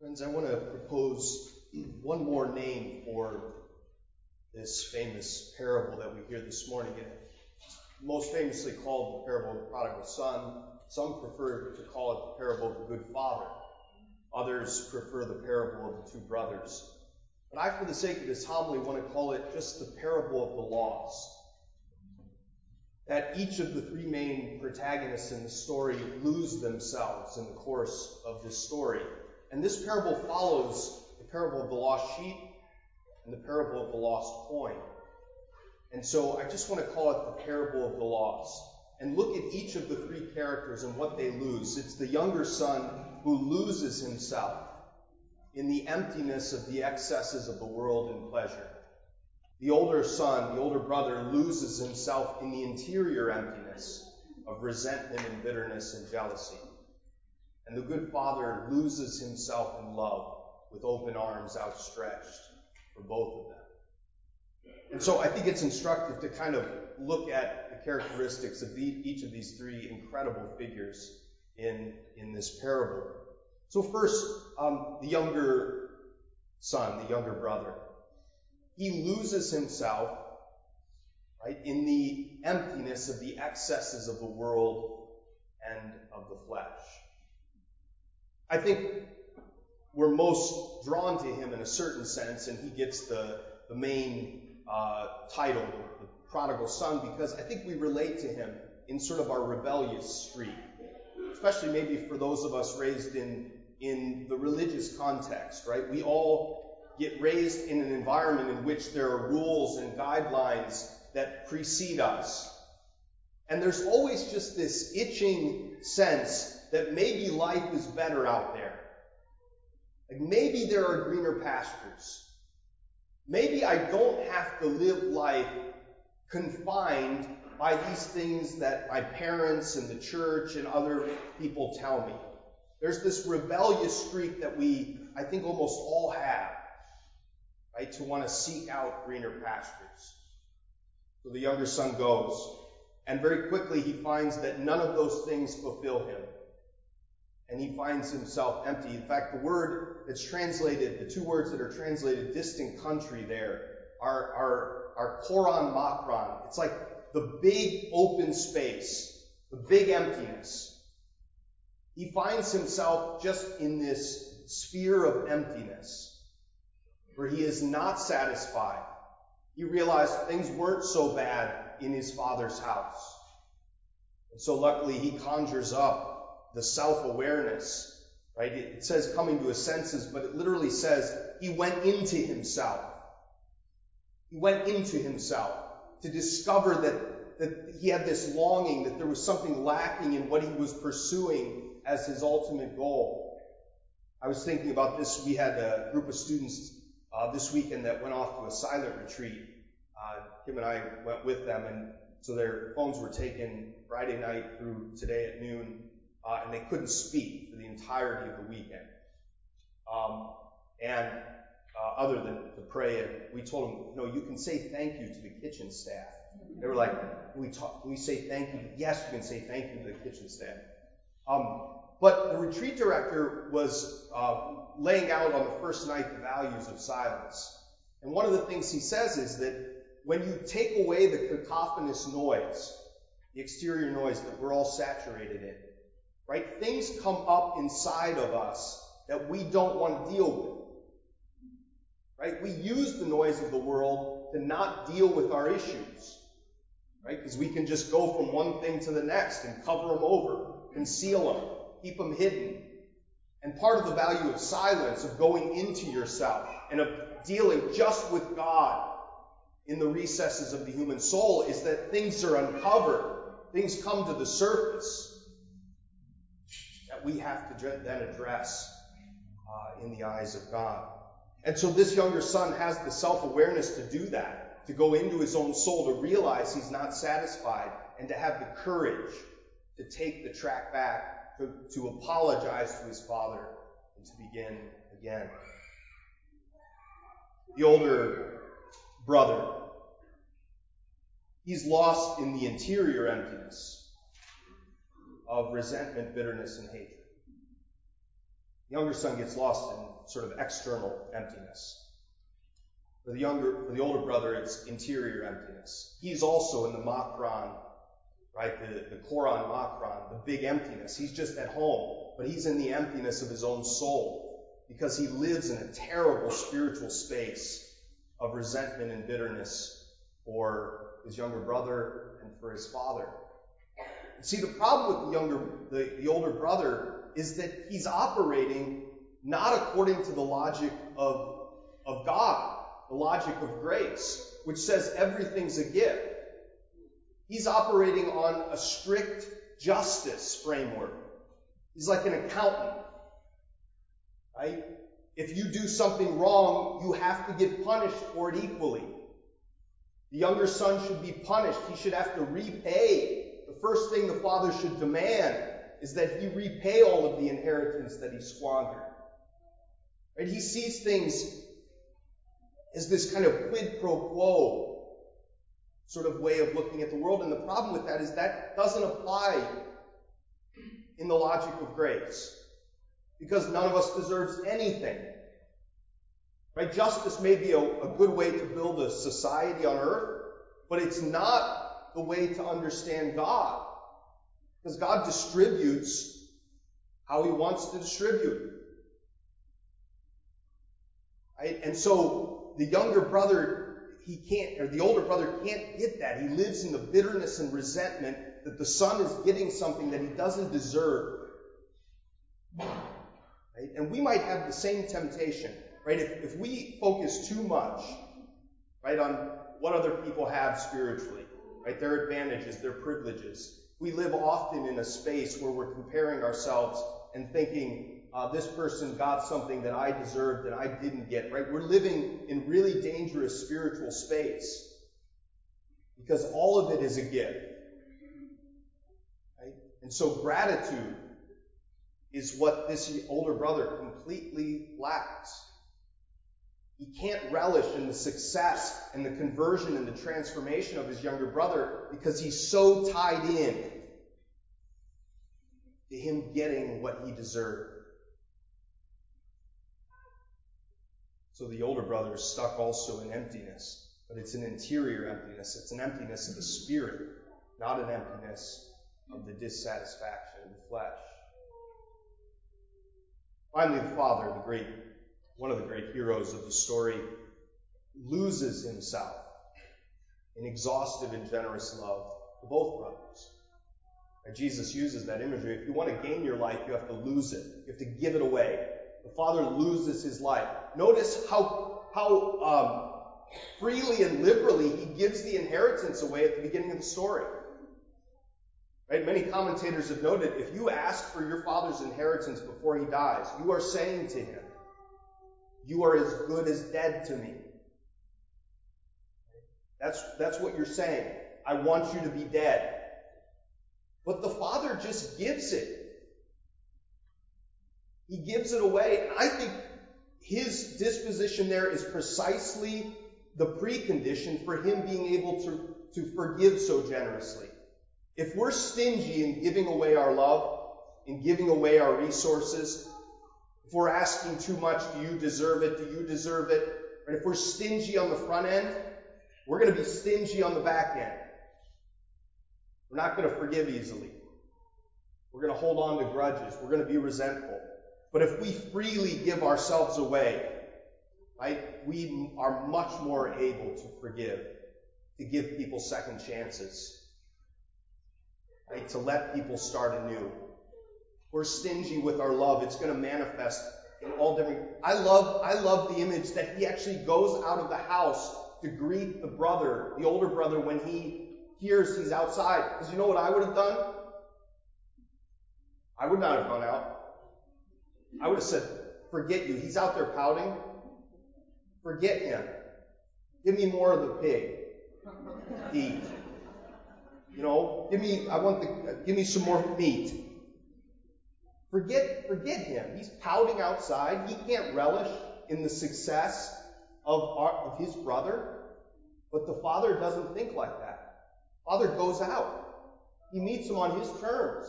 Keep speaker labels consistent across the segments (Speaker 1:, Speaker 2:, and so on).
Speaker 1: Friends, I want to propose one more name for this famous parable that we hear this morning. It's most famously called the parable of the prodigal son. Some prefer to call it the parable of the good father. Others prefer the parable of the two brothers. But I, for the sake of this homily, want to call it just the parable of the lost. That each of the three main protagonists in the story lose themselves in the course of this story. And this parable follows the parable of the lost sheep and the parable of the lost coin. And so I just want to call it the parable of the lost and look at each of the three characters and what they lose. It's the younger son who loses himself in the emptiness of the excesses of the world and pleasure. The older son, the older brother, loses himself in the interior emptiness of resentment and bitterness and jealousy. And the good father loses himself in love with open arms outstretched for both of them. And so I think it's instructive to kind of look at the characteristics of the, each of these three incredible figures in, in this parable. So first, um, the younger son, the younger brother. He loses himself, right, in the emptiness of the excesses of the world and of the flesh. I think we're most drawn to him in a certain sense, and he gets the, the main uh, title, the, prodigal son, because I think we relate to him in sort of our rebellious streak, especially maybe for those of us raised in, in the religious context, right? We all get raised in an environment in which there are rules and guidelines that precede us. And there's always just this itching sense that maybe life is better out there. Like maybe there are greener pastures. Maybe I don't have to live life confined by these things that my parents and the church and other people tell me. There's this rebellious streak that we, I think, almost all have, right? To want to seek out greener pastures. So the younger son goes, and very quickly he finds that none of those things fulfill him and he finds himself empty. In fact, the word that's translated, the two words that are translated distant country there are, are, are koron makron. It's like the big open space, the big emptiness. He finds himself just in this sphere of emptiness where he is not satisfied. He realized things weren't so bad in his father's house. And so luckily he conjures up the self-awareness, right? It says coming to his senses, but it literally says he went into himself. He went into himself to discover that, that he had this longing, that there was something lacking in what he was pursuing as his ultimate goal. I was thinking about this. We had a group of students uh, this weekend that went off to a silent retreat. Uh, Kim and I went with them, and so their phones were taken Friday night through today at noon and they couldn't speak for the entirety of the weekend. Um, and uh, other than to pray, and we told them, no, you can say thank you to the kitchen staff. They were like, we, talk, can we say thank you? Yes, you can say thank you to the kitchen staff. Um, but the retreat director was uh, laying out on the first night the values of silence. And one of the things he says is that when you take away the cacophonous noise, the exterior noise that we're all saturated in, Right? Things come up inside of us that we don't want to deal with. Right? We use the noise of the world to not deal with our issues. Right? Because we can just go from one thing to the next and cover them over, conceal them, keep them hidden. And part of the value of silence, of going into yourself, and of dealing just with God in the recesses of the human soul is that things are uncovered. Things come to the surface we have to then address uh, in the eyes of God. And so this younger son has the self-awareness to do that, to go into his own soul, to realize he's not satisfied, and to have the courage to take the track back, to, to apologize to his father, and to begin again. The older brother, he's lost in the interior emptiness of resentment, bitterness, and hatred. The younger son gets lost in sort of external emptiness. For the younger, for the older brother, it's interior emptiness. He's also in the makron, right? The, the koron makron, the big emptiness. He's just at home, but he's in the emptiness of his own soul because he lives in a terrible spiritual space of resentment and bitterness for his younger brother and for his father. See, the problem with the younger, the, the older brother is that he's operating not according to the logic of, of God, the logic of grace, which says everything's a gift. He's operating on a strict justice framework. He's like an accountant, right? If you do something wrong, you have to get punished for it equally. The younger son should be punished. He should have to repay. First thing the father should demand is that he repay all of the inheritance that he squandered. Right? He sees things as this kind of quid pro quo sort of way of looking at the world. And the problem with that is that doesn't apply in the logic of grace. Because none of us deserves anything. Right? Justice may be a, a good way to build a society on earth, but it's not the way to understand God. Because God distributes how he wants to distribute. Right? And so the younger brother, he can't, or the older brother can't get that. He lives in the bitterness and resentment that the son is getting something that he doesn't deserve. Right? And we might have the same temptation, right? If, if we focus too much, right, on what other people have spiritually, right, their advantages, their privileges, we live often in a space where we're comparing ourselves and thinking, uh, this person got something that I deserved and I didn't get, right? We're living in really dangerous spiritual space because all of it is a gift. Right? And so gratitude is what this older brother completely lacks. He can't relish in the success and the conversion and the transformation of his younger brother because he's so tied in to him getting what he deserved. So the older brother is stuck also in emptiness, but it's an interior emptiness. It's an emptiness of the spirit, not an emptiness of the dissatisfaction of the flesh. Finally, the father, the great, one of the great heroes of the story, loses himself in exhaustive and generous love for both brothers. And Jesus uses that imagery. If you want to gain your life, you have to lose it. You have to give it away. The father loses his life. Notice how, how um, freely and liberally he gives the inheritance away at the beginning of the story. Right? Many commentators have noted if you ask for your father's inheritance before he dies, you are saying to him, You are as good as dead to me. That's, that's what you're saying. I want you to be dead. But the father just gives it. He gives it away. And I think his disposition there is precisely the precondition for him being able to, to forgive so generously. If we're stingy in giving away our love, in giving away our resources, if we're asking too much, do you deserve it? Do you deserve it? And if we're stingy on the front end, we're going to be stingy on the back end. We're not going to forgive easily. We're going to hold on to grudges. We're going to be resentful. But if we freely give ourselves away, right, we are much more able to forgive, to give people second chances, right? To let people start anew. We're stingy with our love. It's going to manifest in all different. I love, I love the image that he actually goes out of the house to greet the brother, the older brother, when he hears he's outside. Because you know what I would have done? I would not have gone out. I would have said, forget you. He's out there pouting. Forget him. Give me more of the pig. Eat. You know, give me, I want the, give me some more meat. Forget, forget him. He's pouting outside. He can't relish in the success of, our, of his brother. But the father doesn't think like that. Father goes out. He meets him on his terms.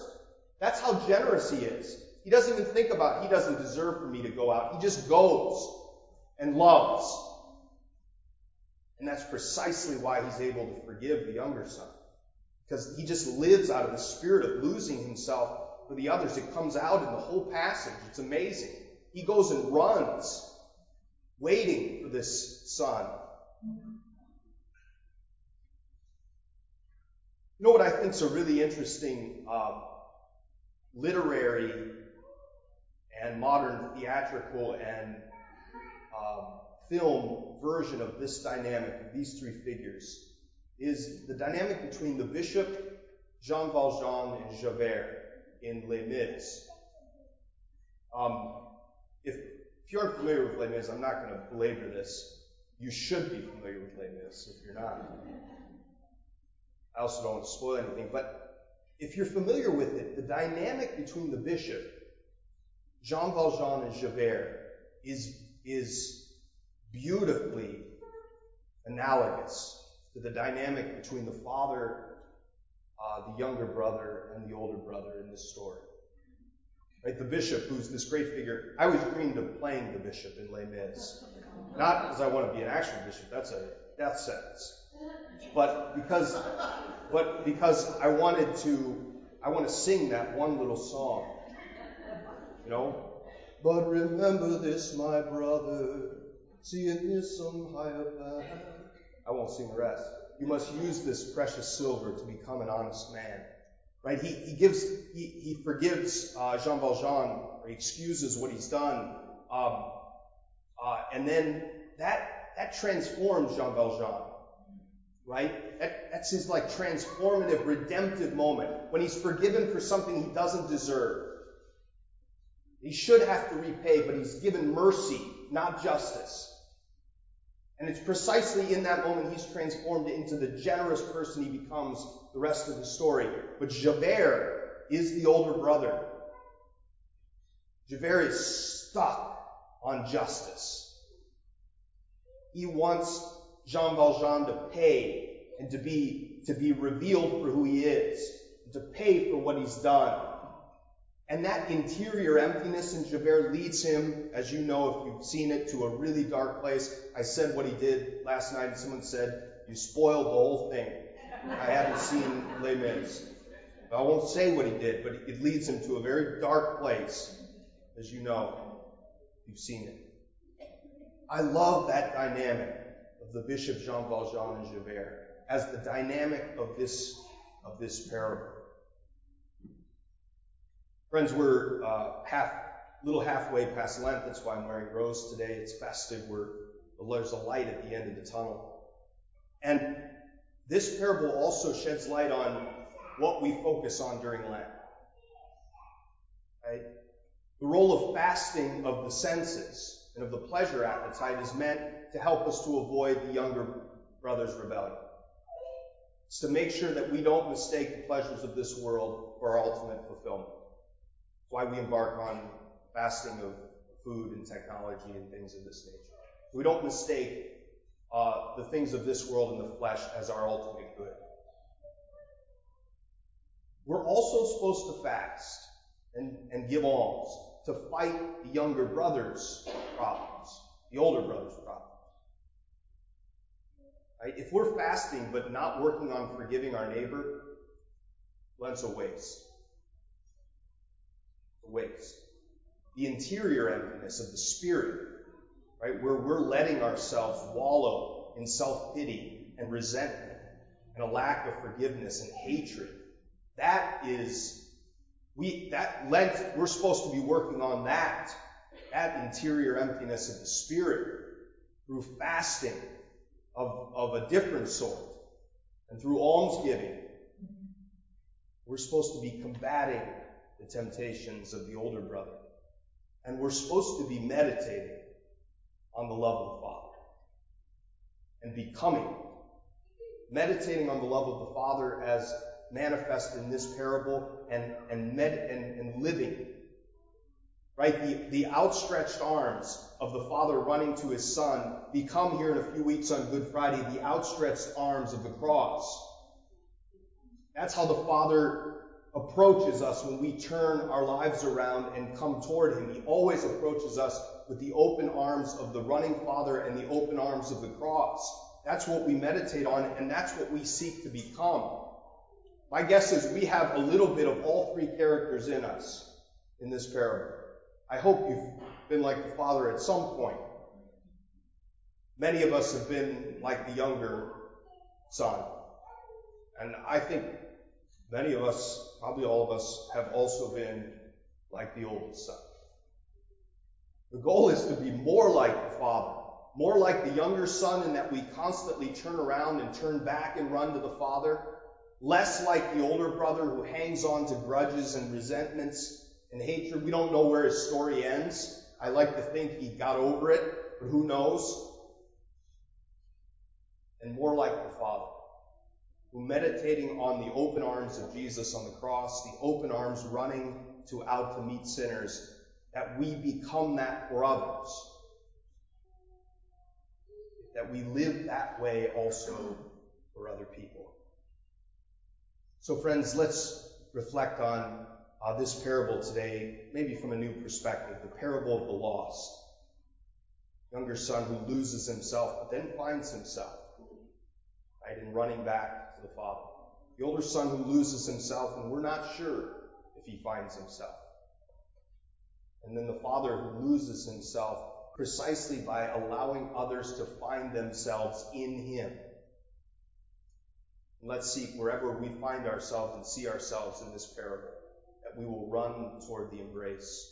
Speaker 1: That's how generous he is. He doesn't even think about, he doesn't deserve for me to go out. He just goes and loves. And that's precisely why he's able to forgive the younger son. Because he just lives out of the spirit of losing himself the others. It comes out in the whole passage. It's amazing. He goes and runs, waiting for this son. You know what I think is a really interesting uh, literary and modern theatrical and um, film version of this dynamic of these three figures is the dynamic between the bishop, Jean Valjean, and Javert in Les Mis. Um, if, if you aren't familiar with Les Mis, I'm not going to belabor this. You should be familiar with Les Mis if you're not. I also don't want to spoil anything, but if you're familiar with it, the dynamic between the bishop, Jean Valjean, and Javert is, is beautifully analogous to the dynamic between the father, uh, the younger brother, and the older brother in this story. Right, the bishop, who's this great figure. I always dreamed of playing the bishop in Les Mis. Not because I want to be an actual bishop, that's a death sentence but because, but because I wanted to, I want to sing that one little song. You know? But remember this, my brother, seeing this some higher back. I won't sing the rest. You must use this precious silver to become an honest man. Right? He, he gives, he, he forgives uh, Jean Valjean, or he excuses what he's done. Um, uh, and then that, that transforms Jean Valjean right? That, that's his like transformative, redemptive moment when he's forgiven for something he doesn't deserve. He should have to repay, but he's given mercy, not justice. And it's precisely in that moment he's transformed into the generous person he becomes the rest of the story. But Javert is the older brother. Javert is stuck on justice. He wants Jean Valjean to pay and to be, to be revealed for who he is, to pay for what he's done. And that interior emptiness in Javert leads him, as you know if you've seen it, to a really dark place. I said what he did last night, and someone said, You spoiled the whole thing. I haven't seen Les Mis. I won't say what he did, but it leads him to a very dark place, as you know. You've seen it. I love that dynamic of the Bishop Jean Valjean and Javert as the dynamic of this, of this parable. Friends, we're uh, half, little halfway past Lent. That's why I'm wearing rose today. It's festive. We're, there's a light at the end of the tunnel. And this parable also sheds light on what we focus on during Lent. Right? The role of fasting of the senses and of the pleasure appetite is meant to help us to avoid the younger brother's rebellion. It's to make sure that we don't mistake the pleasures of this world for our ultimate fulfillment. Why we embark on fasting of food and technology and things of this nature. We don't mistake uh, the things of this world and the flesh as our ultimate good. We're also supposed to fast and, and give alms to fight the younger brother's problems, the older brother's problems. Right? If we're fasting but not working on forgiving our neighbor, well, that's a waste. A waste. The interior emptiness of the spirit, right, where we're letting ourselves wallow in self-pity and resentment and a lack of forgiveness and hatred, that is we, that Lent, we're supposed to be working on that, that interior emptiness of the spirit through fasting of, of a different sort and through almsgiving. Mm-hmm. We're supposed to be combating the temptations of the older brother. And we're supposed to be meditating on the love of the Father and becoming, meditating on the love of the Father as manifest in this parable and, and, med, and, and living. Right? The, the outstretched arms of the Father running to his Son become here in a few weeks on Good Friday the outstretched arms of the cross. That's how the Father approaches us when we turn our lives around and come toward Him. He always approaches us with the open arms of the running Father and the open arms of the cross. That's what we meditate on, and that's what we seek to become. My guess is we have a little bit of all three characters in us in this parable. I hope you've been like the Father at some point. Many of us have been like the younger son. And I think many of us, probably all of us, have also been like the oldest son. The goal is to be more like the Father, more like the younger son in that we constantly turn around and turn back and run to the Father, less like the older brother who hangs on to grudges and resentments and hatred. We don't know where his story ends. I like to think he got over it, but who knows? And more like the Father, who meditating on the open arms of Jesus on the cross, the open arms running to out to meet sinners, that we become that for others. That we live that way also for other people. So friends, let's reflect on uh, this parable today, maybe from a new perspective, the parable of the lost. Younger son who loses himself, but then finds himself, right, in running back the father. The older son who loses himself, and we're not sure if he finds himself. And then the father who loses himself precisely by allowing others to find themselves in him. And let's seek wherever we find ourselves and see ourselves in this parable that we will run toward the embrace